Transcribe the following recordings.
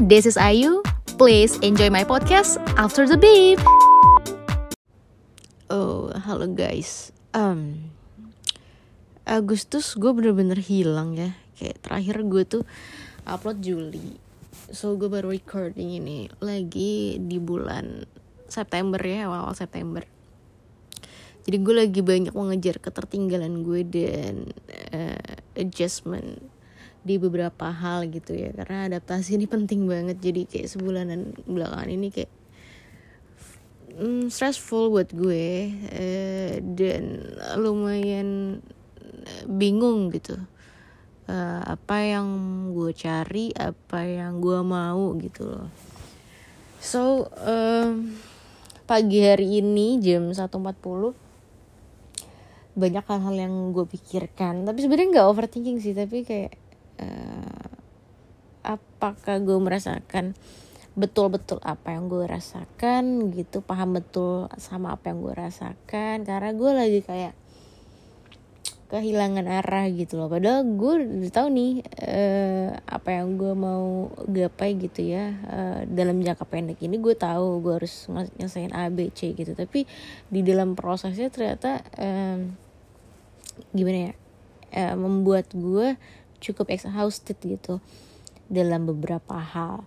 this is Ayu. Please enjoy my podcast after the beep. Oh, halo guys. Um, Agustus gue bener-bener hilang ya. Kayak terakhir gue tuh upload Juli. So gue baru recording ini lagi di bulan September ya, awal-awal September. Jadi gue lagi banyak mengejar ketertinggalan gue dan uh, adjustment di beberapa hal gitu ya. Karena adaptasi ini penting banget. Jadi kayak sebulanan belakangan ini kayak mm, stressful buat gue eh, dan lumayan eh, bingung gitu. Uh, apa yang gue cari apa yang gue mau gitu loh. So um, pagi hari ini jam 1.40 banyak hal-hal yang gue pikirkan. Tapi sebenarnya nggak overthinking sih tapi kayak uh, apakah gue merasakan betul-betul apa yang gue rasakan gitu paham betul sama apa yang gue rasakan karena gue lagi kayak kehilangan arah gitu loh. Padahal gue udah tahu nih uh, apa yang gue mau gapai gitu ya uh, dalam jangka pendek ini gue tahu gue harus nyelesain A B C gitu. Tapi di dalam prosesnya ternyata um, gimana ya uh, membuat gue cukup exhausted gitu dalam beberapa hal.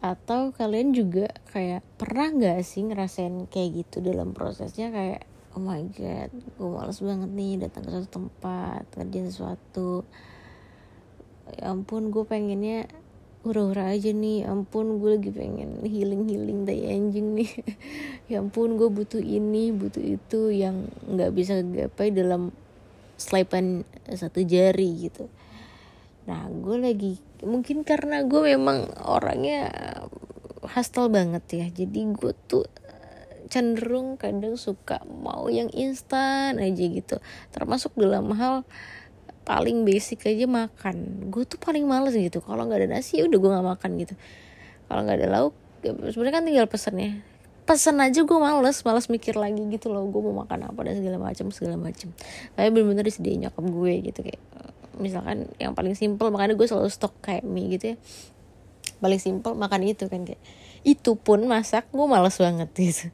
Atau kalian juga kayak pernah nggak sih ngerasain kayak gitu dalam prosesnya? Kayak oh my god gue males banget nih datang ke suatu tempat kerja sesuatu. Ya ampun gue pengennya hura-hura aja nih. Ya ampun gue lagi pengen healing healing dari anjing nih. Ya ampun gue butuh ini butuh itu yang nggak bisa gapai dalam selipan satu jari gitu. Nah gue lagi mungkin karena gue memang orangnya hustle banget ya. Jadi gue tuh eh, cenderung kadang suka mau yang instan aja gitu. Termasuk dalam hal paling basic aja makan. Gue tuh paling males gitu. Kalau nggak ada nasi ya udah gue nggak makan gitu. Kalau nggak ada lauk ya sebenarnya kan tinggal pesen ya pesen aja gue males males mikir lagi gitu loh gue mau makan apa dan segala macam segala macam tapi bener-bener disediain nyokap gue gitu kayak misalkan yang paling simple makanya gue selalu stok kayak mie gitu ya. Paling simple makan itu kan kayak itu pun masak gue males banget gitu.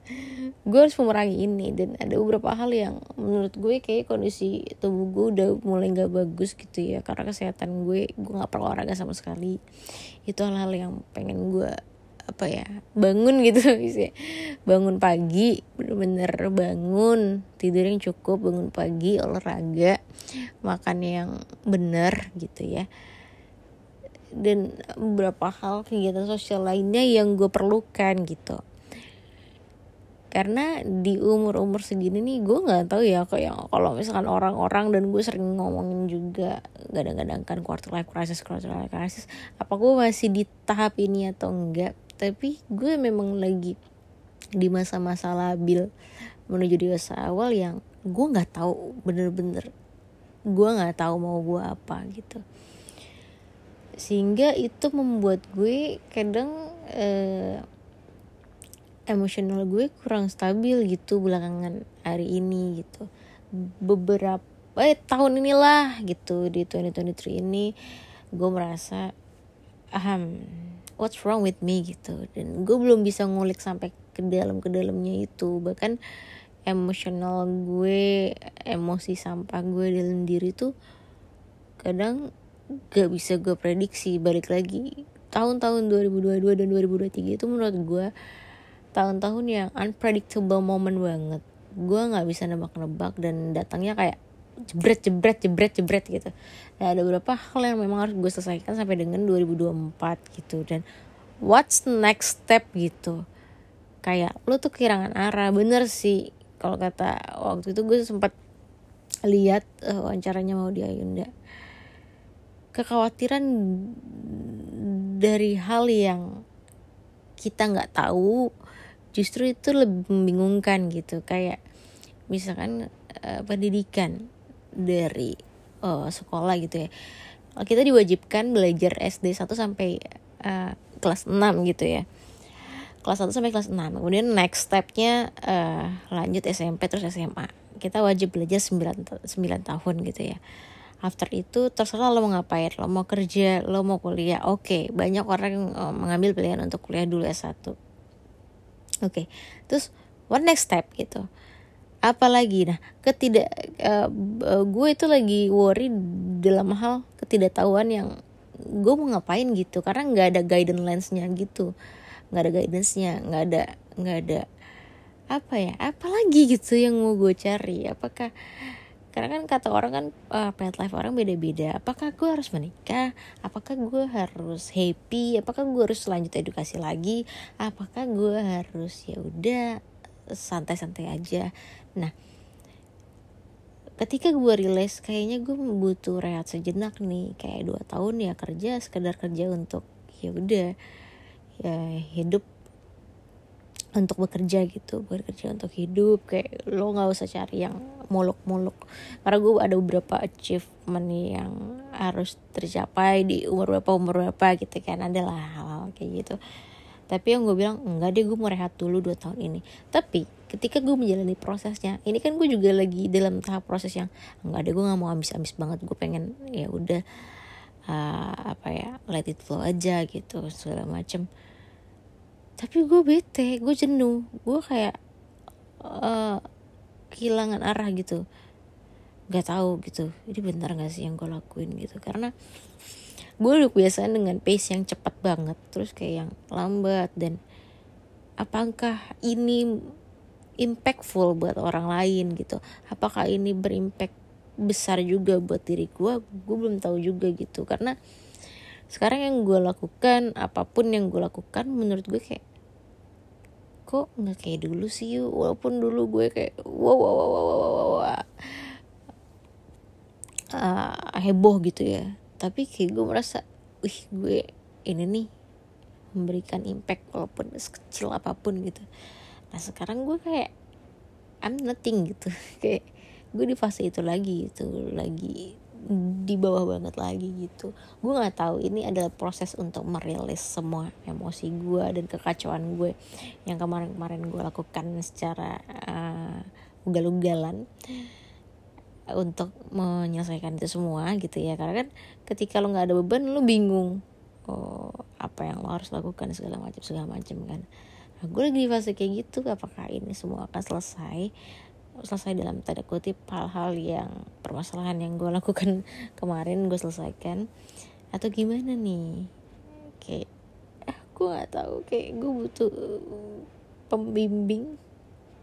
Gue harus memerangi ini dan ada beberapa hal yang menurut gue kayak kondisi tubuh gue udah mulai nggak bagus gitu ya karena kesehatan gue gue nggak perlu olahraga sama sekali. Itu hal-hal yang pengen gue apa ya bangun gitu bangun pagi bener-bener bangun tidur yang cukup bangun pagi olahraga makan yang bener gitu ya. Dan beberapa hal kegiatan sosial lainnya yang gue perlukan gitu. Karena di umur umur segini nih gue nggak tahu ya kayak kalau misalkan orang-orang dan gue sering ngomongin juga kadang-kadang kan quarter life crisis quarter life crisis apa gue masih di tahap ini atau enggak tapi gue memang lagi di masa-masa labil menuju dewasa awal yang gue nggak tahu bener-bener gue nggak tahu mau gue apa gitu. Sehingga itu membuat gue kadang eh, emosional gue kurang stabil gitu belakangan hari ini gitu. Beberapa eh tahun inilah gitu di 2023 ini gue merasa aham what's wrong with me gitu. Dan gue belum bisa ngulik sampai ke dalam ke dalamnya itu. Bahkan emosional gue emosi sampah gue dalam diri tuh kadang gak bisa gue prediksi. Balik lagi tahun-tahun 2022 dan 2023 itu menurut gue tahun-tahun yang unpredictable moment banget. Gue nggak bisa nebak-nebak dan datangnya kayak jebret jebret jebret jebret gitu. Nah ada beberapa hal yang memang harus gue selesaikan sampai dengan 2024 gitu. Dan what's next step gitu? Kayak lo tuh kehilangan arah. Bener sih kalau kata waktu itu gue sempat lihat uh, wawancaranya mau di Ayunda. Kekhawatiran dari hal yang kita nggak tahu justru itu lebih membingungkan gitu. Kayak misalkan uh, pendidikan dari uh, sekolah gitu ya. Kita diwajibkan belajar SD 1 sampai uh, kelas 6 gitu ya. Kelas 1 sampai kelas 6 kemudian next stepnya uh, lanjut SMP terus SMA kita wajib belajar 9, 9 tahun gitu ya. After itu terserah lo mau ngapain. Lo mau kerja lo mau kuliah. Oke okay, banyak orang uh, mengambil pilihan untuk kuliah dulu S1 oke okay. terus what next step gitu apalagi nah ketidak uh, gue itu lagi worry dalam hal ketidaktahuan yang gue mau ngapain gitu. Karena nggak ada guidance-nya gitu. Nggak ada guidance-nya nggak ada nggak ada apa ya apalagi gitu yang mau gue cari. Apakah karena kan kata orang kan uh, pet life orang beda-beda. Apakah gue harus menikah? Apakah gue harus happy? Apakah gue harus lanjut edukasi lagi? Apakah gue harus ya udah santai-santai aja nah ketika gue rilis kayaknya gue butuh rehat sejenak nih. Kayak dua tahun ya kerja sekedar kerja untuk ya udah ya hidup untuk bekerja gitu. Bekerja untuk hidup kayak lo nggak usah cari yang muluk-muluk. Karena gue ada beberapa achievement yang harus tercapai di umur berapa umur berapa gitu kan. Adalah hal-hal kayak gitu. Tapi yang gue bilang enggak deh gue mau rehat dulu dua tahun ini. Tapi ketika gue menjalani prosesnya ini kan gue juga lagi dalam tahap proses yang enggak deh gue nggak mau ambis-ambis banget gue pengen ya udah uh, apa ya let it flow aja gitu segala macem. Tapi gue bete gue jenuh gue kayak uh, kehilangan arah gitu. Nggak tahu gitu ini bentar gak sih yang gue lakuin gitu? Karena gue udah kebiasaan dengan pace yang cepat banget terus kayak yang lambat dan apakah ini impactful buat orang lain gitu. Apakah ini berimpact besar juga buat diri gue gue belum tahu juga gitu. Karena sekarang yang gue lakukan apa pun yang gue lakukan menurut gue kayak kok nggak kayak dulu sih yuk? Walaupun dulu gue kayak wow wow wow wow wow, wow. Uh, heboh gitu ya. Tapi kayak gue merasa wih gue ini nih memberikan impact walaupun sekecil apa pun gitu nah sekarang gue kayak I'm nothing gitu. Kayak gue di fase itu lagi itu lagi di bawah banget lagi gitu. Gue nggak tahu ini adalah proses untuk merilis semua emosi gue dan kekacauan gue yang kemarin-kemarin gue lakukan secara uh, ugal-ugalan untuk menyelesaikan itu semua gitu ya. Karena kan ketika lo nggak ada beban lo bingung oh, apa yang lo harus lakukan segala macam segala macam kan nah, gue lagi di fase kayak gitu apakah ini semua akan selesai? Selesai dalam tanda kutip hal-hal yang permasalahan yang gue lakukan kemarin gue selesaikan. Atau gimana nih? Kayak ah gue nggak tahu. Kayak gue butuh pembimbing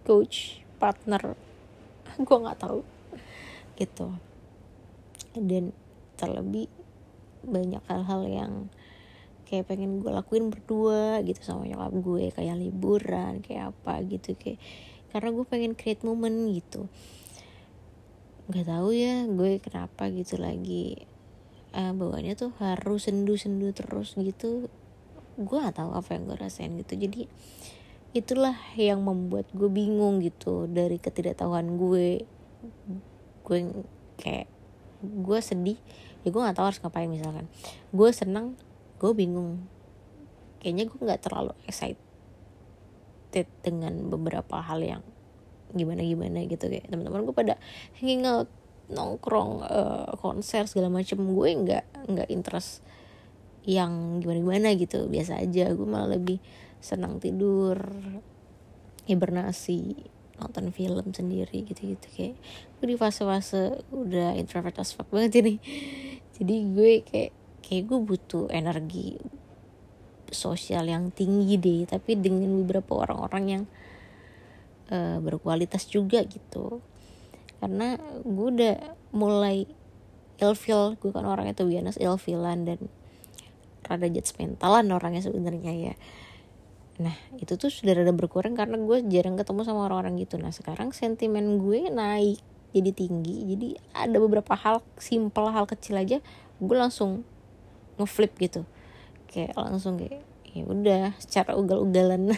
coach partner. Gue nggak tahu. Gitu. Dan terlebih banyak hal-hal yang kayak pengen gue lakuin berdua gitu sama nyokap gue kayak liburan kayak apa gitu kayak karena gue pengen create moment gitu. Nggak tahu ya gue kenapa gitu lagi uh, bawaannya tuh harus sendu-sendu terus gitu. Gue gak tahu apa yang gue rasain gitu. Jadi itulah yang membuat gue bingung gitu dari ketidaktahuan gue. Gue kayak gue sedih. Ya gue nggak tahu harus ngapain misalkan. Gue seneng gue bingung. Kayaknya gue nggak terlalu excited dengan beberapa hal yang gimana gimana gitu. Kayak teman-teman gue pada hanging out nongkrong uh, konser segala macem. Gue nggak nggak interest yang gimana gimana gitu. Biasa aja. Gue malah lebih senang tidur hibernasi nonton film sendiri gitu gitu kayak gue di fase-fase udah introvert as fuck banget ini. Jadi gue kayak kayak gue butuh energi sosial yang tinggi deh tapi dengan beberapa orang-orang yang uh, berkualitas juga gitu. Karena gue udah mulai ilfil gue kan orangnya tuh biasa ilfilan dan rada judgmentalan orangnya sebenarnya ya. Nah itu tuh sudah rada berkurang karena gue jarang ketemu sama orang-orang gitu. Nah sekarang sentimen gue naik jadi tinggi. Jadi ada beberapa hal simple hal kecil aja gue langsung ngeflip gitu. Kayak langsung kayak ya udah secara ugal-ugalan.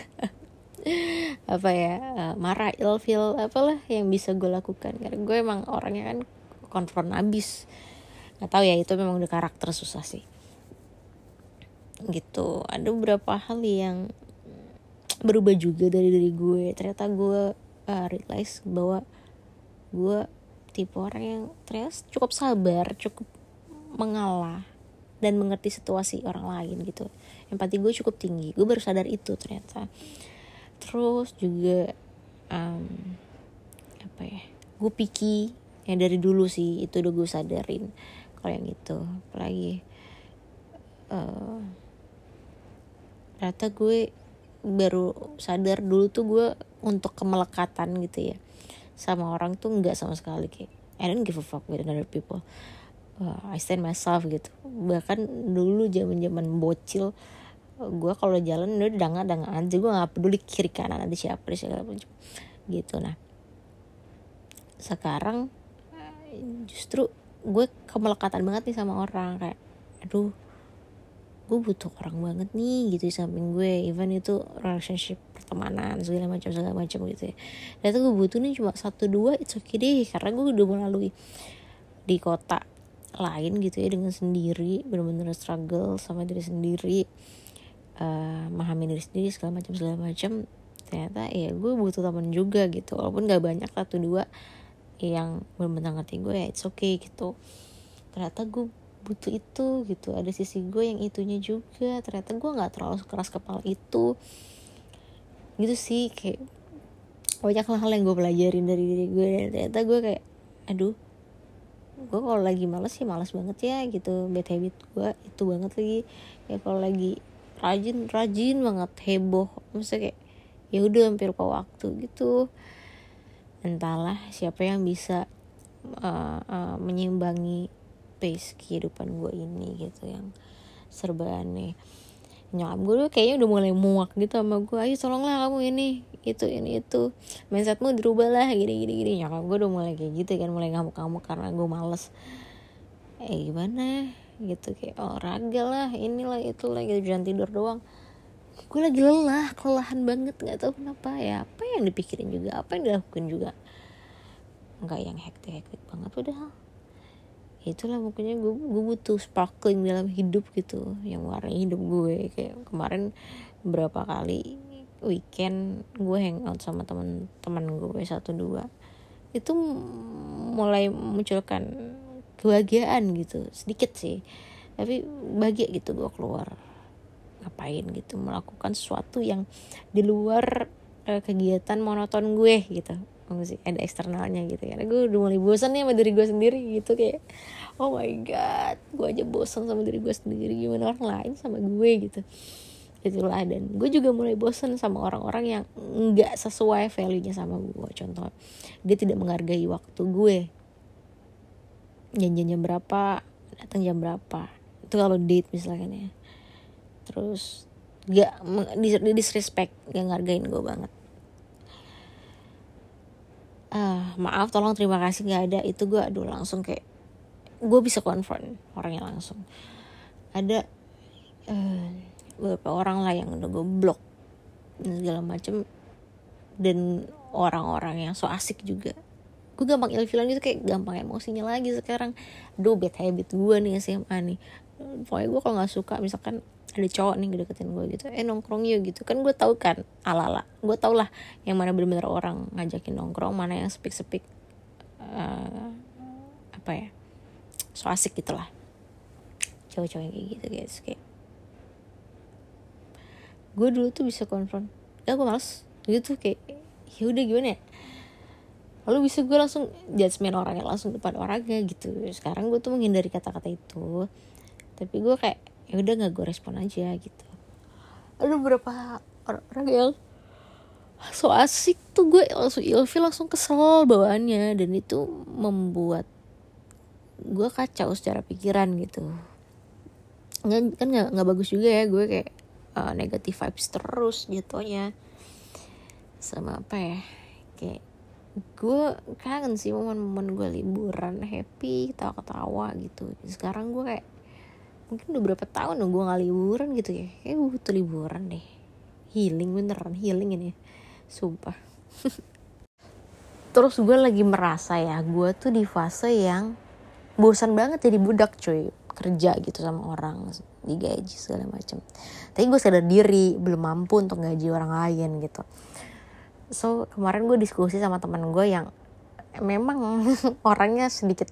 Apa ya uh, marah ilfil apalah yang bisa gue lakukan. Karena gue emang orangnya kan konfront abis nggak tahu ya itu memang udah karakter susah sih. Gitu. Ada beberapa hal yang berubah juga dari diri gue. Ternyata gue uh, realize bahwa gue tipe orang yang ternyata cukup sabar cukup mengalah dan mengerti situasi orang lain gitu. Empati gue cukup tinggi. Gue baru sadar itu ternyata. Terus juga um, apa ya gue picky. Yang dari dulu sih itu udah gue sadarin kalau yang itu. Apalagi uh, ternyata gue baru sadar dulu tuh gue untuk kemelekatan gitu ya. Sama orang tuh nggak sama sekali kayak I don't give a fuck with other people uh, I stand myself gitu. Bahkan dulu zaman zaman bocil gue kalau jalan udah danga danga aja. Gue nggak peduli kiri kanan ada siapa di segala macam. Gitu nah. Sekarang justru gue kemelekatan banget nih sama orang. Kayak aduh gue butuh orang banget nih gitu di samping gue. Even itu relationship pertemanan segala macam segala macam gitu ya. Dan itu gue butuh nih cuma satu dua it's okay deh. Karena gue udah melalui di kota lain gitu ya dengan sendiri bener-bener struggle sama diri sendiri uh, memahami diri sendiri segala macam segala macam. Ternyata ya gue butuh teman juga gitu. Walaupun gak banyak satu dua yang benar-benar ngerti gue ya it's okay gitu. Ternyata gue butuh itu gitu. Ada sisi gue yang itunya juga. Ternyata gue nggak terlalu keras kepala itu. Gitu sih kayak banyak hal-hal yang gue pelajarin dari diri gue. Dan ternyata gue kayak aduh gue kalau lagi males sih males banget ya gitu. Bad habit gue itu banget lagi. Ya kalau lagi rajin rajin banget heboh. Maksudnya kayak ya udah hampir lupa waktu gitu. Entahlah siapa yang bisa uh, uh, menyimbangi pace kehidupan gue ini gitu yang serba aneh. Nyokap gue tuh kayaknya udah mulai muak gitu sama gue ayo tolonglah kamu ini itu ini itu mindsetmu dirubah lah gini gini gini. Nyokap gue udah mulai kayak gitu kan mulai ngamuk-ngamuk karena gue males. Eh gimana? Gitu kayak olahraga lah inilah itulah gitu. Jangan tidur doang. Gue lagi lelah kelelahan banget nggak tahu kenapa. Ya apa yang dipikirin juga apa yang dilakukan juga. Nggak yang hektik hektik banget udah. Itulah makanya gue gue butuh sparkling dalam hidup gitu yang warnai hidup gue. Kayak kemarin berapa kali weekend gue hangout sama teman-teman gue satu dua itu mulai munculkan kebahagiaan gitu. Sedikit sih tapi bahagia gitu gue keluar. Ngapain gitu melakukan sesuatu yang di luar uh, kegiatan monoton gue gitu. Sih ada eksternalnya gitu karena gue udah mulai bosan nih sama diri gue sendiri gitu kayak oh my god gue aja bosan sama diri gue sendiri gimana orang lain sama gue? gitu itulah dan gue juga mulai bosan sama orang-orang yang nggak sesuai value-nya sama gue. Contoh dia tidak menghargai waktu gue. Janjian jam berapa datang jam berapa. Itu kalau date misalkan ya. Terus gak disrespect gak ngargain gue banget. Uh, maaf tolong terima kasih nggak ada. Itu gue aduh langsung kayak gue bisa confront orangnya langsung. Ada uh, beberapa orang lah yang udah gue blok dan segala macem. Dan orang-orang yang so asik juga. Gue gampang ilfilan gitu kayak gampang emosinya lagi sekarang. Do bad habit gue nih SMA nih. Pokoknya gue kalau nggak suka misalkan ada cowok nih deketin gue gitu eh nongkrong yuk gitu. Kan gue tau kan ala ala gue tau lah yang mana bener-bener orang ngajakin nongkrong mana yang sepik sepik uh, apa ya so asik gitu lah cowok-cowok yang kayak gitu guys. Kayak gue dulu tuh bisa konfront. Gak gue males. Gitu kayak ya udah gimana ya? Lalu bisa gue langsung judgement orangnya langsung depan orangnya gitu. Sekarang gue tuh menghindari kata-kata itu. Tapi gue kayak ya udah nggak gue respon aja gitu. Ada beberapa orang yang so asik tuh gue langsung ilfil langsung kesel bawaannya. Dan itu membuat gue kacau secara pikiran gitu. Nggak kan nggak bagus juga ya gue kayak uh, negatif vibes terus jatuhnya. Sama apa ya? Kayak gue kangen sih momen-momen gue liburan happy ketawa-ketawa gitu. Sekarang gue kayak mungkin udah berapa tahun dong gue gak liburan gitu ya. Kayak gue butuh liburan deh. Healing beneran healing ini. Sumpah. Terus gue lagi merasa ya gue tuh di fase yang bosan banget jadi budak cuy kerja gitu sama orang digaji segala macam tapi gue sadar diri belum mampu untuk gaji orang lain gitu. So kemarin gue diskusi sama teman gue yang memang orangnya sedikit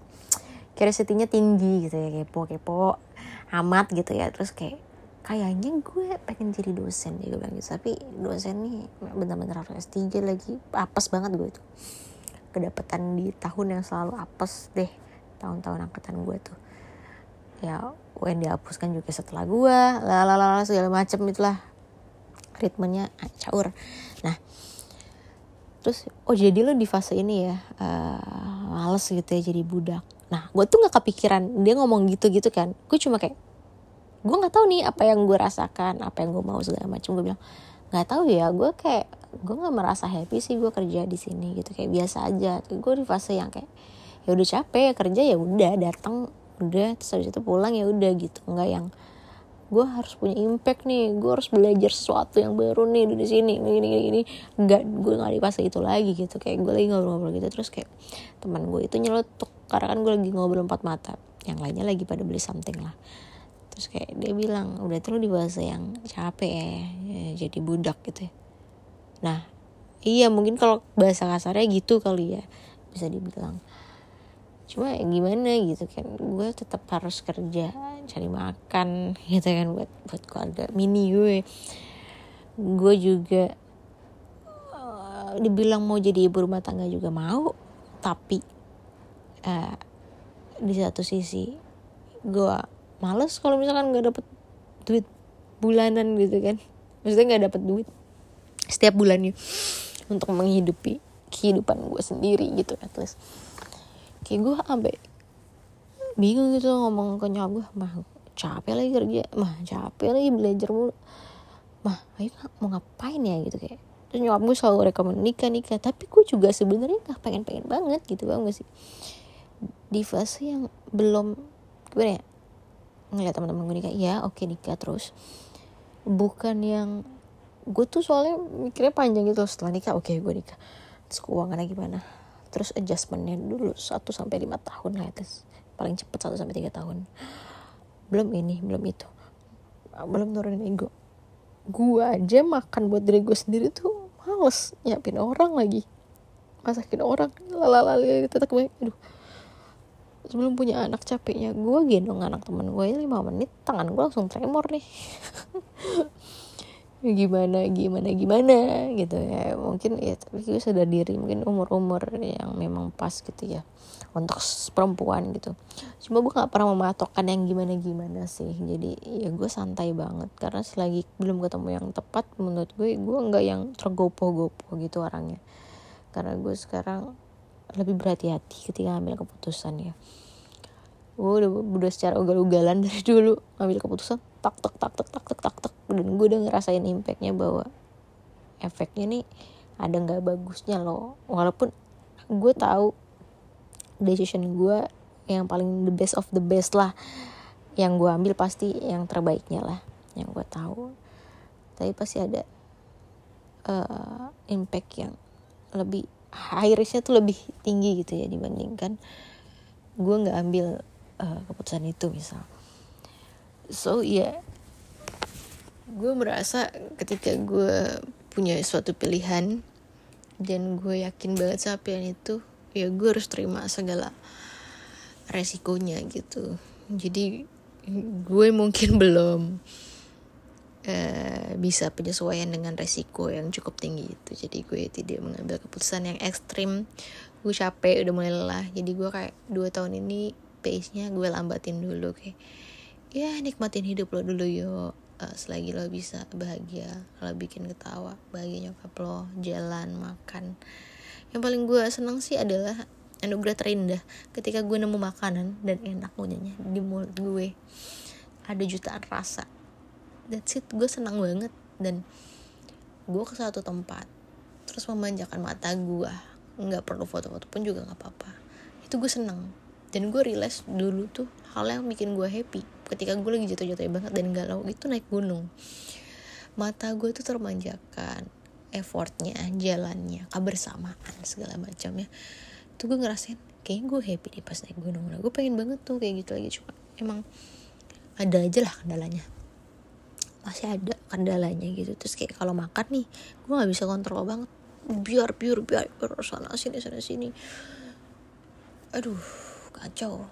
curiosity-nya tinggi gitu ya kepo-kepo amat gitu ya. Terus kayak kayaknya gue pengen jadi dosen dia bilang gitu. Tapi dosen nih bener-bener harus S3 lagi. Apes banget gue tuh. Kedapatan di tahun yang selalu apes deh tahun-tahun angkatan gue tuh ya UN dihapuskan juga setelah gue lalala segala macem itulah ritmenya caur. Nah terus oh jadi lo di fase ini ya uh, males gitu ya jadi budak. Nah gue tuh nggak kepikiran dia ngomong gitu gitu kan. Gue cuma kayak gue nggak tahu nih apa yang gue rasakan apa yang gue mau segala macam gue bilang nggak tahu ya gue kayak gue nggak merasa happy sih gue kerja di sini gitu kayak biasa aja. Gue di fase yang kayak ya udah capek kerja ya udah datang udah terus habis itu pulang ya udah gitu. Nggak yang gue harus punya impact nih. Gue harus belajar sesuatu yang baru nih di sini gini gini gini nggak gue nggak di itu lagi gitu. Kayak gue lagi ngobrol-ngobrol gitu. Terus kayak teman gue itu nyelotok karena kan gue lagi ngobrol empat mata. Yang lainnya lagi pada beli something lah. Terus kayak dia bilang udah tuh di bahasa yang capek ya, ya jadi budak gitu ya. Nah iya mungkin kalau bahasa kasarnya gitu kali ya bisa dibilang cuma ya gimana gitu kan gue tetap harus kerja cari makan gitu kan buat buat keluarga mini gue. Gue juga uh, dibilang mau jadi ibu rumah tangga juga mau tapi uh, di satu sisi gue males kalau misalkan nggak dapet duit bulanan gitu kan. Maksudnya nggak dapet duit setiap bulannya untuk menghidupi kehidupan gue sendiri gitu at least kayak gue sampai bingung gitu ngomong ke nyokap gue mah capek lagi kerja mah capek lagi belajar mulu. Mah ayo mau ngapain ya? Gitu kayak. Terus nyokap gue selalu rekomend nikah nikah. Tapi gue juga sebenarnya nggak pengen pengen banget gitu bang gak sih? Di fase yang belum gimana ya ngeliat teman-teman gue nikah ya oke nikah. Terus bukan yang gue tuh soalnya mikirnya panjang gitu setelah nikah oke okay, gue nikah. Terus keuangannya gimana terus adjustmentnya dulu 1 sampai lima tahun lah terus paling cepet 1 sampai tiga tahun. Belum ini belum itu. Belum turunin ego. Gue aja makan buat diri gue sendiri tuh males nyiapin orang lagi. Masakin orang lalala tetap gue aduh. Sebelum punya anak capeknya gue gendong anak teman gue lima menit tangan gue langsung tremor nih gimana gimana gimana gitu ya. Mungkin ya tapi gue sadar diri mungkin umur umur yang memang pas gitu ya untuk perempuan gitu. Cuma gue nggak pernah mematokkan yang gimana gimana sih. Jadi ya gue santai banget karena selagi belum ketemu yang tepat menurut gue gue nggak yang tergopoh-gopoh gitu orangnya. Karena gue sekarang lebih berhati-hati ketika ambil keputusan ya. Gue udah, udah secara ugal-ugalan dari dulu ambil keputusan tak tak tak tak tak tak tak tak. Dan gue udah ngerasain impactnya bahwa efeknya nih ada nggak bagusnya loh. Walaupun gue tahu decision gue yang paling the best of the best lah. Yang gue ambil pasti yang terbaiknya lah yang gue tahu. Tapi pasti ada uh, impact yang lebih high risknya tuh lebih tinggi gitu ya dibandingkan gue nggak ambil uh, keputusan itu misal so ya yeah, gue merasa ketika gue punya suatu pilihan dan gue yakin banget sama pilihan itu ya gue harus terima segala resikonya gitu. Jadi gue mungkin belum uh, bisa penyesuaian dengan resiko yang cukup tinggi itu. Jadi gue tidak mengambil keputusan yang ekstrim. Gue capek udah mulai lelah. Jadi gue kayak dua tahun ini pace nya gue lambatin dulu kayak ya nikmatin hidup lo dulu yo. Uh, selagi lo bisa bahagia lo bikin ketawa bahagia nyokap lo jalan makan. Yang paling gue seneng sih adalah anugerah terindah ketika gue nemu makanan dan enak punyanya di mulut gue. Ada jutaan rasa. That's it gue senang banget. Dan gue ke satu tempat terus memanjakan mata gue nggak perlu foto-foto pun juga nggak apa-apa. Itu gue seneng dan gue realize dulu tuh hal yang bikin gue happy ketika gue lagi jatuh-jatuh banget dan galau itu naik gunung. Mata gue tuh termanjakan effortnya jalannya kebersamaan segala macamnya tuh gue ngerasain kayaknya gue happy deh pas naik gunung nah, gue pengen banget tuh kayak gitu lagi cuma emang ada aja lah kendalanya. Masih ada kendalanya gitu. Terus kayak kalau makan nih gue nggak bisa kontrol banget. Biar biar, biar sana sini sana sini. Aduh kacau.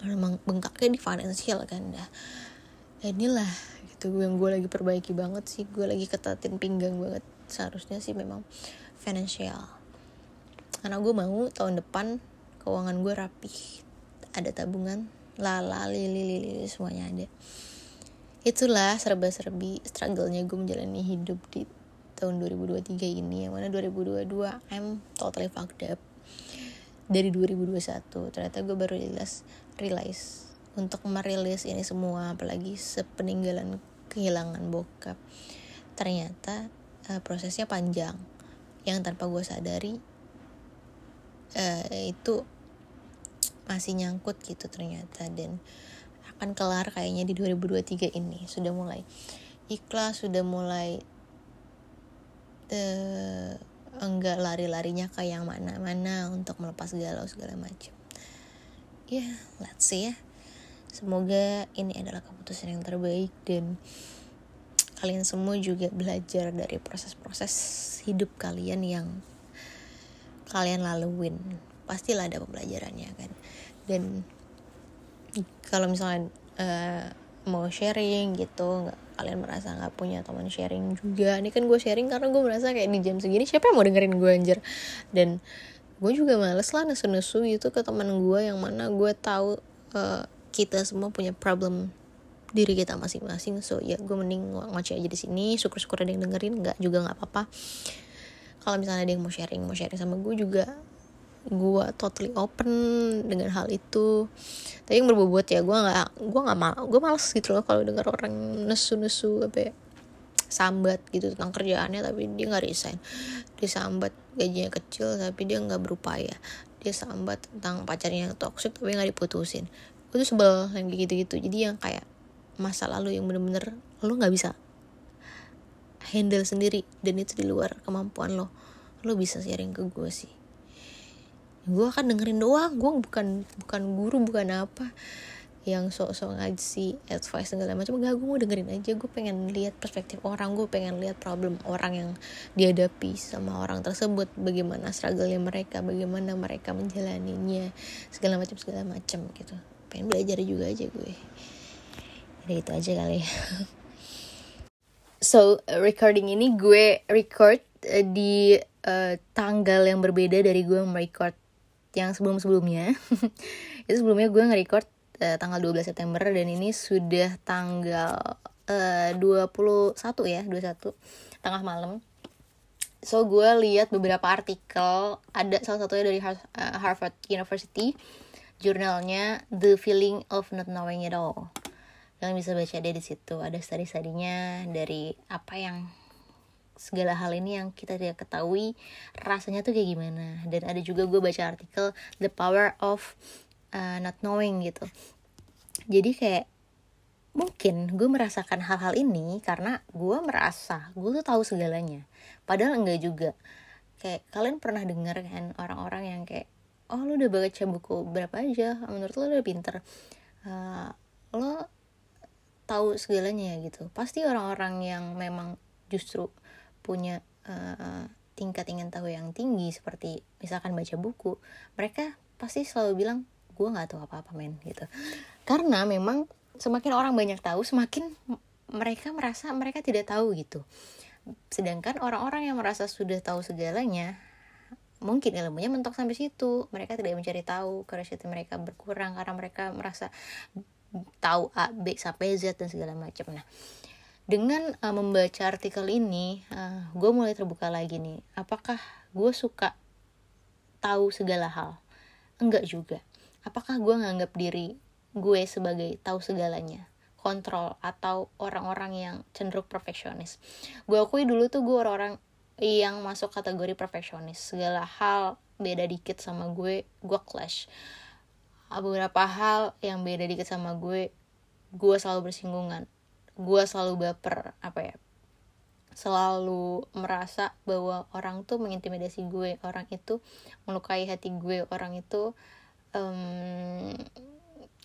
Emang bengkaknya di finansial kan dah. Inilah gitu. Yang gue lagi perbaiki banget sih. Gue lagi ketatin pinggang banget. Seharusnya sih memang finansial karena gue mau tahun depan keuangan gue rapi ada tabungan. Lala lili lili semuanya ada. Itulah serba-serbi struggle-nya gue menjalani hidup di tahun 2023 ini. Yang mana 2022 I'm totally fucked up dari 2021 ternyata gue baru jelas realize untuk merilis ini semua apalagi sepeninggalan kehilangan bokap. Ternyata uh, prosesnya panjang. Yang tanpa gue sadari uh, itu masih nyangkut gitu ternyata. Dan akan kelar kayaknya di 2023 ini. Sudah mulai ikhlas sudah mulai uh, enggak lari-larinya ke yang mana-mana untuk melepas galau segala macam ya yeah, let's see ya Semoga ini adalah keputusan yang terbaik dan kalian semua juga belajar dari proses-proses hidup kalian yang kalian laluin. Pastilah ada pembelajarannya kan. Dan kalau misalnya uh, mau sharing gitu, nggak kalian merasa nggak punya teman sharing juga. Ini kan gue sharing karena gue merasa kayak di jam segini siapa yang mau dengerin gue anjir? Dan gue juga males lah nesu-nesu gitu ke teman gue yang mana gue tahu uh, kita semua punya problem diri kita masing-masing. So ya gue mending ngoceh aja di sini syukur-syukur ada yang dengerin nggak juga nggak apa-apa. Kalau misalnya ada yang mau sharing mau sharing sama gue juga gue totally open dengan hal itu. Tapi yang berbobot ya gue nggak gue nggak mal gue males gitu loh kalau dengar orang nesu-nesu apa ya, sambat gitu tentang kerjaannya tapi dia nggak resign. Dia sambat gajinya kecil tapi dia nggak berupaya. Dia sambat tentang pacarnya yang toxic tapi nggak diputusin. Gue tuh sebel yang kayak gitu-gitu. Jadi yang kayak masa lalu yang bener-bener lo nggak bisa handle sendiri dan itu di luar kemampuan lo. Lo bisa sharing ke gue sih gue akan dengerin doang. Gue bukan bukan guru bukan apa. Yang sok-sok ngaji advice segala macam. Gak gue mau dengerin aja. Gue pengen lihat perspektif orang. Gue pengen lihat problem orang yang dihadapi sama orang tersebut. Bagaimana struggle mereka bagaimana mereka menjalaninya segala macam segala macam gitu. Pengen belajar juga aja gue. Jadi itu aja kali ya. So recording ini gue record uh, di uh, tanggal yang berbeda dari gue merecord yang sebelum sebelumnya itu sebelumnya gue nge-record uh, tanggal 12 September dan ini sudah tanggal uh, 21 ya 21 tengah malam. So gue lihat beberapa artikel ada salah satunya dari Harvard University jurnalnya The Feeling of Not Knowing It All. Kalian bisa baca deh di situ ada study-studinya dari apa yang segala hal ini yang kita tidak ketahui rasanya tuh kayak gimana. Dan ada juga gue baca artikel The Power of uh, Not Knowing gitu. Jadi kayak mungkin gue merasakan hal-hal ini karena gue merasa gue tuh tahu segalanya. Padahal enggak juga. Kayak kalian pernah dengar kan orang-orang yang kayak oh lu udah baca buku berapa aja? Menurut lo udah pinter. Uh, lo tahu segalanya ya gitu. Pasti orang-orang yang memang justru punya uh, tingkat ingin tahu yang tinggi seperti misalkan baca buku mereka pasti selalu bilang gue nggak tahu apa-apa men gitu. Karena memang semakin orang banyak tahu semakin mereka merasa mereka tidak tahu gitu. Sedangkan orang-orang yang merasa sudah tahu segalanya mungkin ilmunya mentok sampai situ. Mereka tidak mencari tahu curiosity mereka berkurang karena mereka merasa tahu A B sampai Z dan segala macam. Nah dengan uh, membaca artikel ini uh, gue mulai terbuka lagi nih. Apakah gue suka tahu segala hal? Enggak juga. Apakah gue nganggap diri gue sebagai tahu segalanya? Kontrol atau orang-orang yang cenderung perfeksionis? Gue akui dulu tuh gue orang-orang yang masuk kategori perfeksionis. Segala hal beda dikit sama gue gue clash. Beberapa hal yang beda dikit sama gue gue selalu bersinggungan gue selalu baper apa ya selalu merasa bahwa orang tuh mengintimidasi gue orang itu melukai hati gue orang itu um,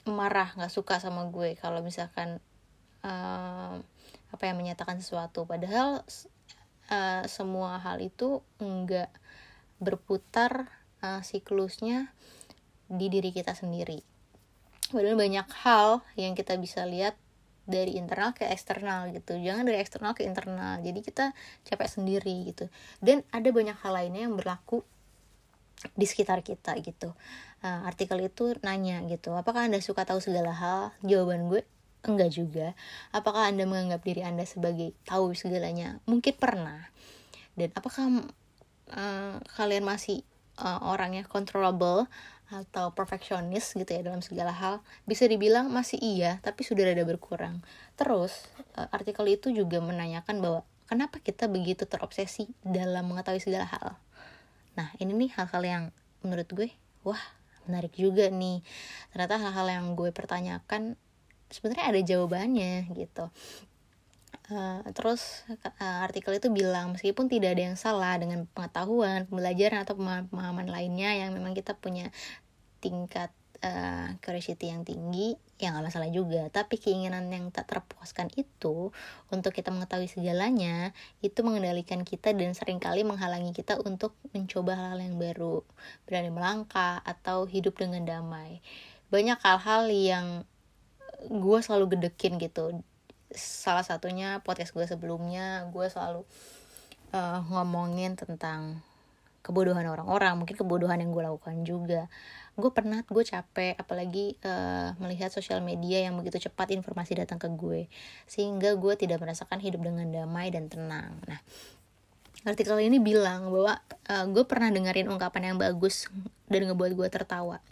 marah nggak suka sama gue kalau misalkan um, apa yang menyatakan sesuatu. Padahal uh, semua hal itu enggak berputar uh, siklusnya di diri kita sendiri. Padahal banyak hal yang kita bisa lihat dari internal ke eksternal gitu. Jangan dari eksternal ke internal. Jadi kita capek sendiri gitu. Dan ada banyak hal lainnya yang berlaku di sekitar kita gitu. Uh, artikel itu nanya gitu apakah anda suka tahu segala hal? Jawaban gue enggak juga. Apakah anda menganggap diri anda sebagai tahu segalanya? Mungkin pernah. Dan apakah uh, kalian masih uh, orangnya controllable atau perfeksionis gitu ya dalam segala hal bisa dibilang masih iya tapi sudah ada berkurang. Terus uh, artikel itu juga menanyakan bahwa kenapa kita begitu terobsesi dalam mengetahui segala hal? Nah ini nih hal-hal yang menurut gue wah menarik juga nih. Ternyata hal-hal yang gue pertanyakan sebenarnya ada jawabannya gitu Uh, terus uh, artikel itu bilang meskipun tidak ada yang salah dengan pengetahuan, pembelajaran atau pemahaman lainnya yang memang kita punya tingkat uh, curiosity yang tinggi ya nggak masalah juga. Tapi keinginan yang tak terpuaskan itu untuk kita mengetahui segalanya itu mengendalikan kita dan sering kali menghalangi kita untuk mencoba hal-hal yang baru. Berani melangkah atau hidup dengan damai. Banyak hal-hal yang gue selalu gedekin gitu salah satunya podcast gue sebelumnya gue selalu uh, ngomongin tentang kebodohan orang-orang mungkin kebodohan yang gue lakukan juga. Gue pernah gue capek apalagi uh, melihat sosial media yang begitu cepat informasi datang ke gue sehingga gue tidak merasakan hidup dengan damai dan tenang. Nah artikel ini bilang bahwa uh, gue pernah dengerin ungkapan yang bagus dan ngebuat gue tertawa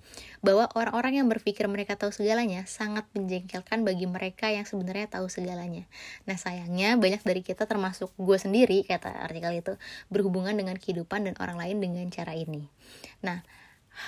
bahwa orang-orang yang berpikir mereka tahu segalanya sangat menjengkelkan bagi mereka yang sebenarnya tahu segalanya. Nah sayangnya banyak dari kita termasuk gue sendiri kata artikel itu berhubungan dengan kehidupan dan orang lain dengan cara ini. Nah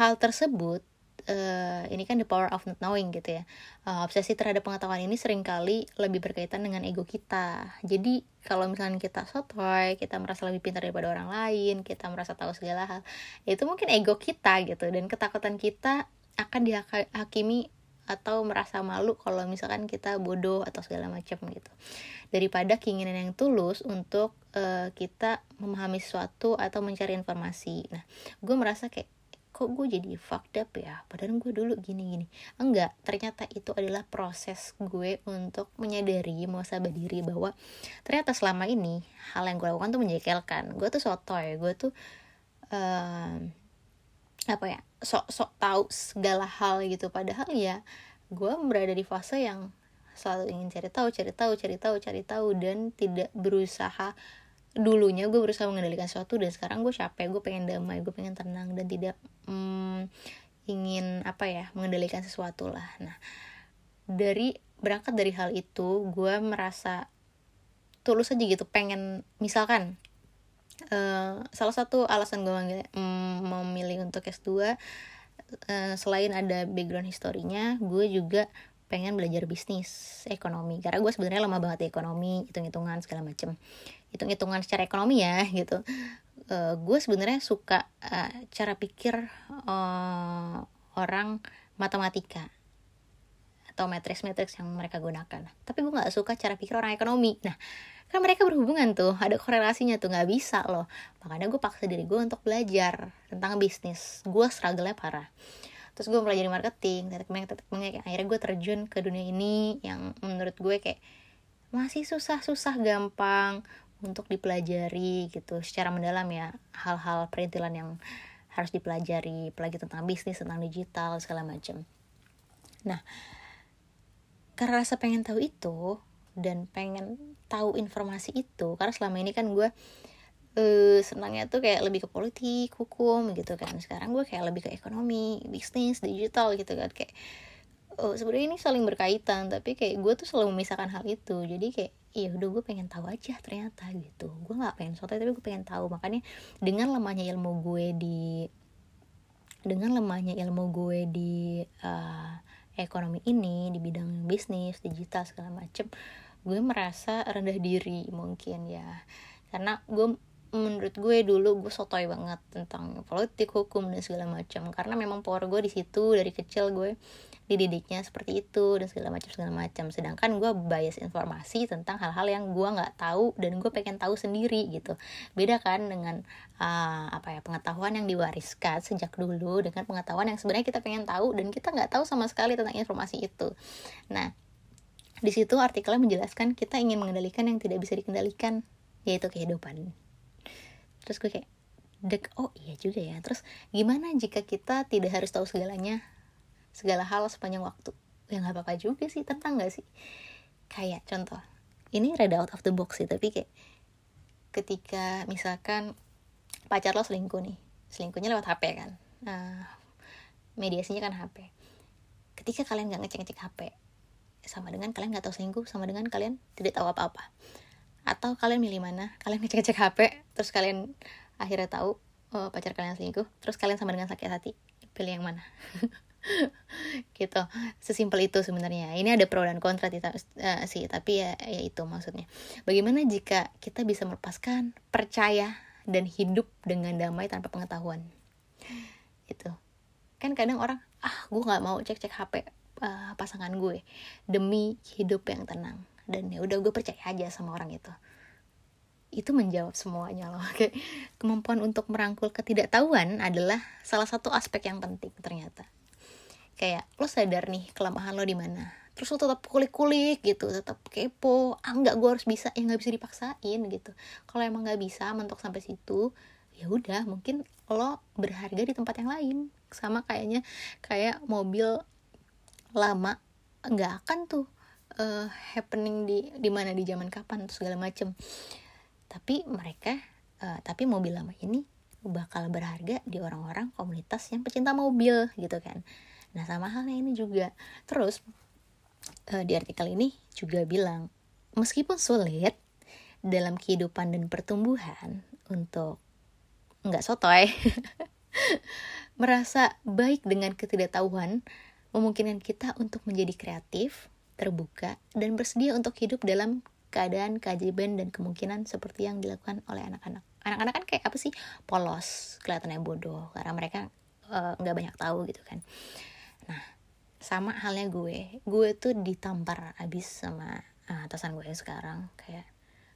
hal tersebut uh, ini kan the power of not knowing gitu ya uh, obsesi terhadap pengetahuan ini sering kali lebih berkaitan dengan ego kita jadi kalau misalnya kita sotoy kita merasa lebih pintar daripada orang lain kita merasa tahu segala hal itu mungkin ego kita gitu dan ketakutan kita akan dihakimi atau merasa malu kalau misalkan kita bodoh atau segala macam gitu. Daripada keinginan yang tulus untuk uh, kita memahami sesuatu atau mencari informasi. Nah gue merasa kayak kok gue jadi fucked up ya? Padahal gue dulu gini gini enggak ternyata itu adalah proses gue untuk menyadari muasabah diri bahwa ternyata selama ini hal yang gue lakukan tuh menjekelkan. Gue tuh sotoy gue tuh uh, apa ya sok sok tahu segala hal gitu. Padahal ya gue berada di fase yang selalu ingin cari tahu cari tahu cari tahu cari tahu. Dan tidak berusaha dulunya gue berusaha mengendalikan sesuatu dan sekarang gue capek gue pengen damai gue pengen tenang dan tidak hmm, ingin apa ya mengendalikan sesuatu lah. Nah dari berangkat dari hal itu gue merasa tulus aja gitu. Pengen misalkan uh, salah satu alasan gue um, memilih untuk S2 uh, eh, selain ada background historinya gue juga pengen belajar bisnis ekonomi. Karena gue sebenarnya lama banget di ekonomi hitung hitungan segala macem. Hitung hitungan secara ekonomi ya gitu. Uh, gue sebenarnya suka uh, cara pikir uh, orang matematika atau matriks-matriks yang mereka gunakan. Tapi gue nggak suka cara pikir orang ekonomi. Nah kan mereka berhubungan tuh ada korelasinya tuh nggak bisa loh. Makanya gue paksa diri gue untuk belajar tentang bisnis. Gue struggle-nya parah. Terus gue pelajari marketing tetek mengek tetek mengek akhirnya gue terjun ke dunia ini yang menurut gue kayak masih susah-susah gampang untuk dipelajari gitu. Secara mendalam ya hal-hal perintilan yang harus dipelajari apalagi tentang bisnis tentang digital segala macam nah karena rasa pengen tahu itu dan pengen tahu informasi itu. Karena selama ini kan gue uh, senangnya tuh kayak lebih ke politik hukum gitu kan. Sekarang gue kayak lebih ke ekonomi bisnis digital gitu kan. Kayak oh sebenarnya ini saling berkaitan. Tapi kayak gue tuh selalu memisahkan hal itu. Jadi kayak iya udah gue pengen tahu aja ternyata gitu. Gue nggak pengen soto tapi gue pengen tahu. Makanya dengan lemahnya ilmu gue di dengan lemahnya ilmu gue di uh, ekonomi ini di bidang bisnis digital segala macem gue merasa rendah diri mungkin ya. Karena gue menurut gue dulu gue sotoy banget tentang politik hukum dan segala macam. Karena memang power gue di situ dari kecil gue dididiknya seperti itu dan segala macam segala macam. Sedangkan gue bias informasi tentang hal-hal yang gue nggak tahu dan gue pengen tahu sendiri gitu. Beda kan dengan uh, apa ya pengetahuan yang diwariskan sejak dulu dengan pengetahuan yang sebenarnya kita pengen tahu dan kita nggak tahu sama sekali tentang informasi itu. Nah di situ artikelnya menjelaskan kita ingin mengendalikan yang tidak bisa dikendalikan yaitu kehidupan. Terus gue kayak dek oh iya juga ya. Terus gimana jika kita tidak harus tahu segalanya? Segala hal sepanjang waktu. Ya nggak apa-apa juga sih tentang nggak sih. Kayak contoh ini rada out of the box sih tapi kayak ketika misalkan pacar lo selingkuh nih selingkuhnya lewat HP kan? Nah mediasinya kan HP ketika kalian nggak ngecek ngecek HP sama dengan kalian nggak tahu selingkuh sama dengan kalian tidak tahu apa-apa. Atau kalian milih mana? Kalian ngecek ngecek HP terus kalian akhirnya tahu oh, pacar kalian selingkuh terus kalian sama dengan sakit hati pilih yang mana? Gitu. Sesimpel itu sebenarnya. Ini ada pro dan kontra uh, sih tapi ya, ya itu maksudnya. Bagaimana jika kita bisa melepaskan percaya dan hidup dengan damai tanpa pengetahuan? Itu kan kadang orang ah gue nggak mau cek cek hp uh, pasangan gue demi hidup yang tenang. Dan ya udah gue percaya aja sama orang itu. Itu menjawab semuanya loh kayak kemampuan untuk merangkul ketidaktahuan adalah salah satu aspek yang penting ternyata. Kayak lo sadar nih kelemahan lo di mana. Terus lo tetap kulik-kulik gitu tetap kepo. Ah nggak gue harus bisa ya nggak bisa dipaksain gitu. Kalau emang nggak bisa mentok sampai situ ya udah mungkin lo berharga di tempat yang lain. Sama kayaknya kayak mobil lama nggak akan tuh uh, happening di di mana di zaman kapan segala macem tapi mereka uh, tapi mobil lama ini bakal berharga di orang-orang komunitas yang pecinta mobil gitu kan Nah sama halnya ini juga. Terus uh, di artikel ini juga bilang meskipun sulit dalam kehidupan dan pertumbuhan untuk nggak sotoy merasa baik dengan ketidaktahuan memungkinkan kita untuk menjadi kreatif, terbuka, dan bersedia untuk hidup dalam keadaan keajaiban dan kemungkinan seperti yang dilakukan oleh anak-anak. Anak-anak kan kayak apa sih? Polos, kelihatannya bodoh karena mereka eh, nggak uh, banyak tahu gitu kan. Nah, sama halnya gue. Gue tuh ditampar abis sama uh, atasan gue sekarang. Kayak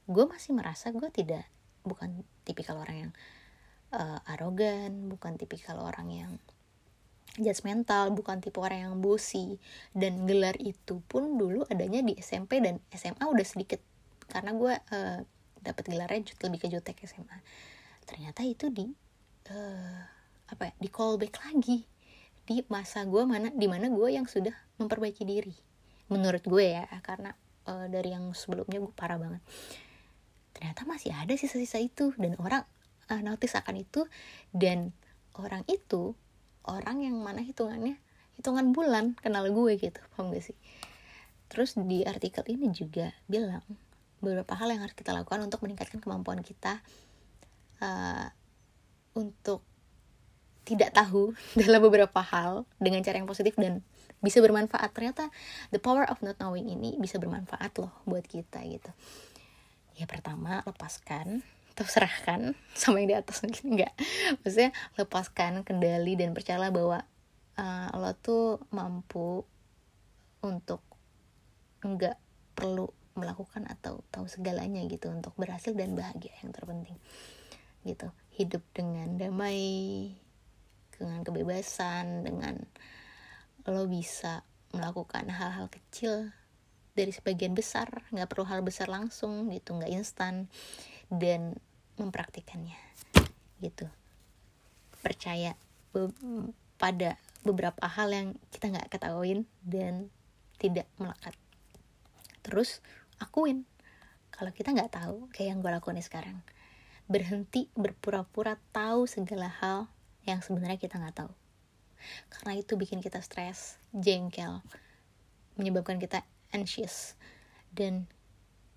gue masih merasa gue tidak bukan tipikal orang yang uh, arogan, bukan tipikal orang yang judgmental, bukan tipe orang yang bosi. Dan gelar itu pun dulu adanya di SMP dan SMA udah sedikit. Karena gue uh, dapat gelarnya lebih ke jutek SMA ternyata itu di uh, apa ya di callback lagi. Di masa gue mana di mana gue yang sudah memperbaiki diri. Menurut gue ya karena uh, dari yang sebelumnya gue parah banget. Ternyata masih ada sisa-sisa itu. Dan orang uh, notice akan itu. Dan orang itu orang yang mana hitungannya? Hitungan bulan kenal gue gitu paham gak sih? Terus di artikel ini juga bilang beberapa hal yang harus kita lakukan untuk meningkatkan kemampuan kita uh, untuk tidak tahu dalam beberapa hal dengan cara yang positif dan bisa bermanfaat. Ternyata the power of not knowing ini bisa bermanfaat loh buat kita gitu. Ya pertama lepaskan atau serahkan sama yang di atas mungkin enggak. Maksudnya lepaskan kendali dan percayalah bahwa uh, lo tuh mampu untuk enggak perlu melakukan atau tahu segalanya gitu untuk berhasil dan bahagia yang terpenting. Gitu. Hidup dengan damai dengan kebebasan dengan lo bisa melakukan hal-hal kecil dari sebagian besar nggak perlu hal besar langsung gitu nggak instan. Dan mempraktikannya. Gitu. Percaya be pada beberapa hal yang kita nggak ketahuin dan tidak melekat. Terus akuin. Kalau kita nggak tahu kayak yang gue lakuin sekarang. Berhenti berpura-pura tahu segala hal yang sebenarnya kita nggak tahu. Karena itu bikin kita stres jengkel menyebabkan kita anxious. Dan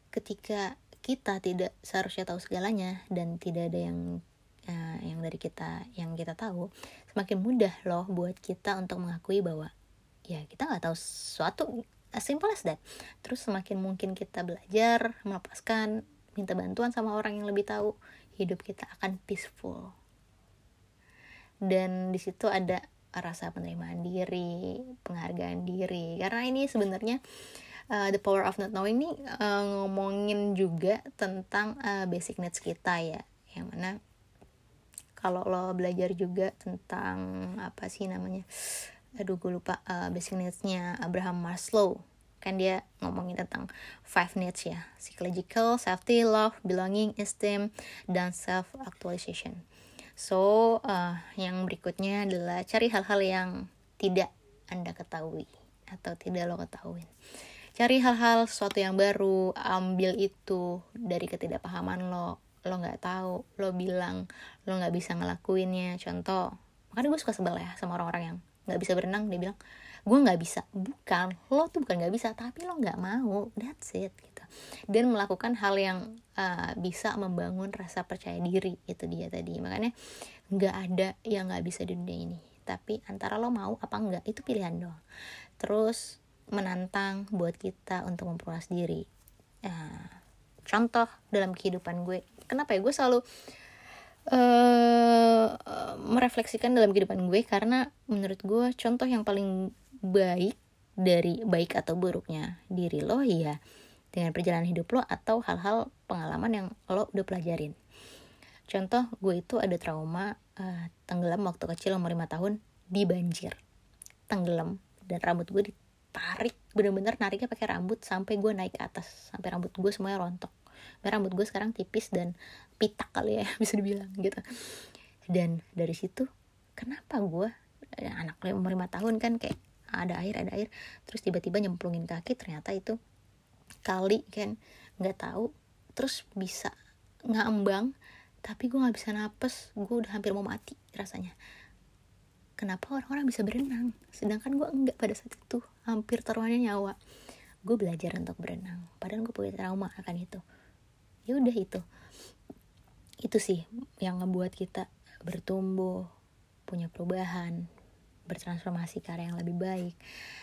ketika kita tidak seharusnya tahu segalanya dan tidak ada yang uh, yang dari kita yang kita tahu semakin mudah loh buat kita untuk mengakui bahwa ya kita nggak tahu sesuatu as simple as that. Terus semakin mungkin kita belajar melepaskan minta bantuan sama orang yang lebih tahu hidup kita akan peaceful. Dan di situ ada rasa penerimaan diri penghargaan diri. Karena ini sebenarnya the power of not knowing ini uh, ngomongin juga tentang uh, basic needs kita ya yang mana kalau lo belajar juga tentang apa sih namanya aduh gue lupa uh, basic needs-nya Abraham Maslow kan dia ngomongin tentang five needs ya psychological, safety, love, belonging, esteem, dan self actualization. So uh, yang berikutnya adalah cari hal-hal yang tidak anda ketahui atau tidak lo ketahui. Cari hal-hal sesuatu yang baru, ambil itu dari ketidakpahaman lo. Lo nggak tahu, lo bilang lo nggak bisa ngelakuinnya. Contoh, makanya gue suka sebel ya sama orang-orang yang nggak bisa berenang. Dia bilang, gue nggak bisa bukan lo tuh bukan nggak bisa tapi lo nggak mau that's it gitu dan melakukan hal yang uh, bisa membangun rasa percaya diri itu dia tadi makanya nggak ada yang nggak bisa di dunia ini tapi antara lo mau apa enggak itu pilihan doang terus menantang buat kita untuk memperluas diri uh, contoh dalam kehidupan gue kenapa ya gue selalu uh, merefleksikan dalam kehidupan gue karena menurut gue contoh yang paling baik dari baik atau buruknya diri lo ya dengan perjalanan hidup lo atau hal-hal pengalaman yang lo udah pelajarin. Contoh gue itu ada trauma uh, tenggelam waktu kecil umur 5 tahun di banjir. Tenggelam dan rambut gue ditarik bener-bener nariknya pakai rambut sampai gue naik ke atas sampai rambut gue semuanya rontok. rambut gue sekarang tipis dan pitak kali ya bisa dibilang gitu. Dan dari situ kenapa gue eh, anak umur 5 tahun kan kayak ada air ada air terus tiba-tiba nyemplungin kaki ternyata itu kali kan nggak tahu terus bisa ngambang tapi gue nggak bisa napes gue udah hampir mau mati rasanya kenapa orang-orang bisa berenang sedangkan gue enggak pada saat itu hampir taruhannya nyawa. Gue belajar untuk berenang. Padahal gue punya trauma akan itu. Ya udah itu. Itu sih yang ngebuat kita bertumbuh punya perubahan bertransformasi ke arah yang lebih baik.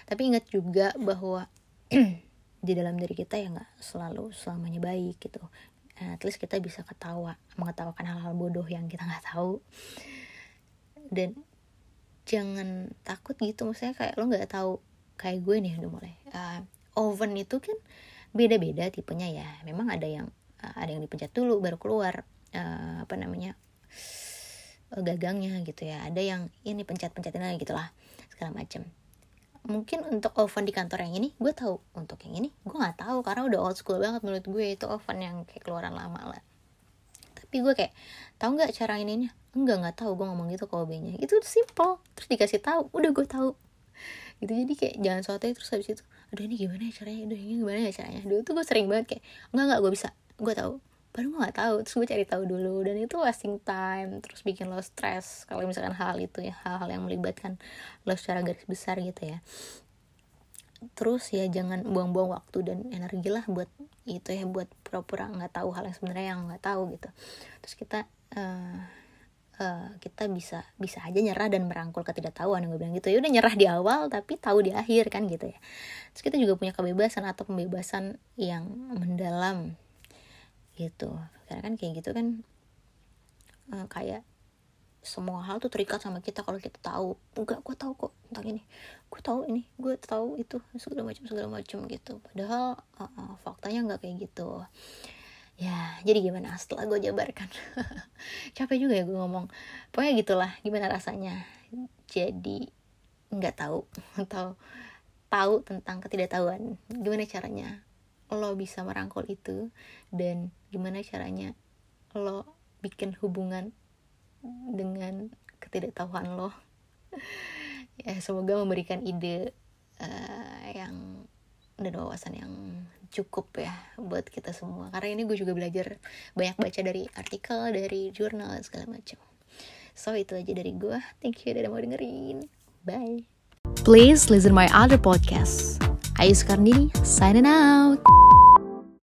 Tapi ingat juga bahwa di dalam diri kita ya nggak selalu selamanya baik gitu. At least kita bisa ketawa mengetawakan hal-hal bodoh yang kita nggak tahu. Dan jangan takut gitu. Maksudnya kayak lo nggak tahu kayak gue nih udah mulai. Uh, oven itu kan beda-beda tipenya ya. Memang ada yang uh, ada yang dipencet dulu baru keluar uh, apa namanya Eh, gagangnya gitu ya. Ada yang ini pencet-pencetin lagi gitulah segala macam mungkin untuk oven di kantor yang ini gue tahu untuk yang ini gue nggak tahu karena udah old school banget menurut gue itu oven yang kayak keluaran lama lah. Tapi gue kayak tahu nggak cara ininya? Enggak nggak tahu. Gue ngomong gitu ke OB-nya itu simple terus dikasih tahu. Udah gue tahu gitu jadi kayak jangan sotoy terus habis itu aduh ini gimana ya caranya? Aduh ini gimana ya caranya? Dulu tuh gue sering banget kayak enggak enggak gue bisa gue tahu. Baru gue nggak tahu terus gue cari tahu dulu dan itu wasting time terus bikin lo stress kalau misalkan hal, itu ya hal-hal yang melibatkan lo secara garis besar gitu ya. Terus ya jangan buang-buang waktu dan energi lah buat itu ya buat pura-pura nggak tahu hal yang sebenarnya yang nggak tahu gitu. Terus kita uh, uh, kita bisa bisa aja nyerah dan merangkul ketidaktahuan yang gue bilang gitu. Ya udah nyerah di awal tapi tahu di akhir kan gitu ya. Terus kita juga punya kebebasan atau pembebasan yang mendalam gitu. Karena kan kayak gitu kan uh, kayak semua hal tuh terikat sama kita kalau kita tahu. Enggak gue tahu kok tentang ini. Gue tahu ini gue tahu itu segala macam segala macam gitu. Padahal uh, uh, faktanya nggak kayak gitu ya jadi gimana setelah gue jabarkan? Capek juga ya gue ngomong. Pokoknya gitulah gimana rasanya? Jadi nggak tahu atau tahu tentang ketidaktahuan. Gimana caranya lo bisa merangkul itu? Dan gimana caranya lo bikin hubungan dengan ketidaktahuan lo? Ya semoga memberikan ide uh, yang dan wawasan yang cukup ya buat kita semua. Karena ini gue juga belajar banyak baca dari artikel dari jurnal segala macam. So itu aja dari gue thank you udah mau dengerin. Bye. Please listen my other podcasts. Ayu Skarnini signing out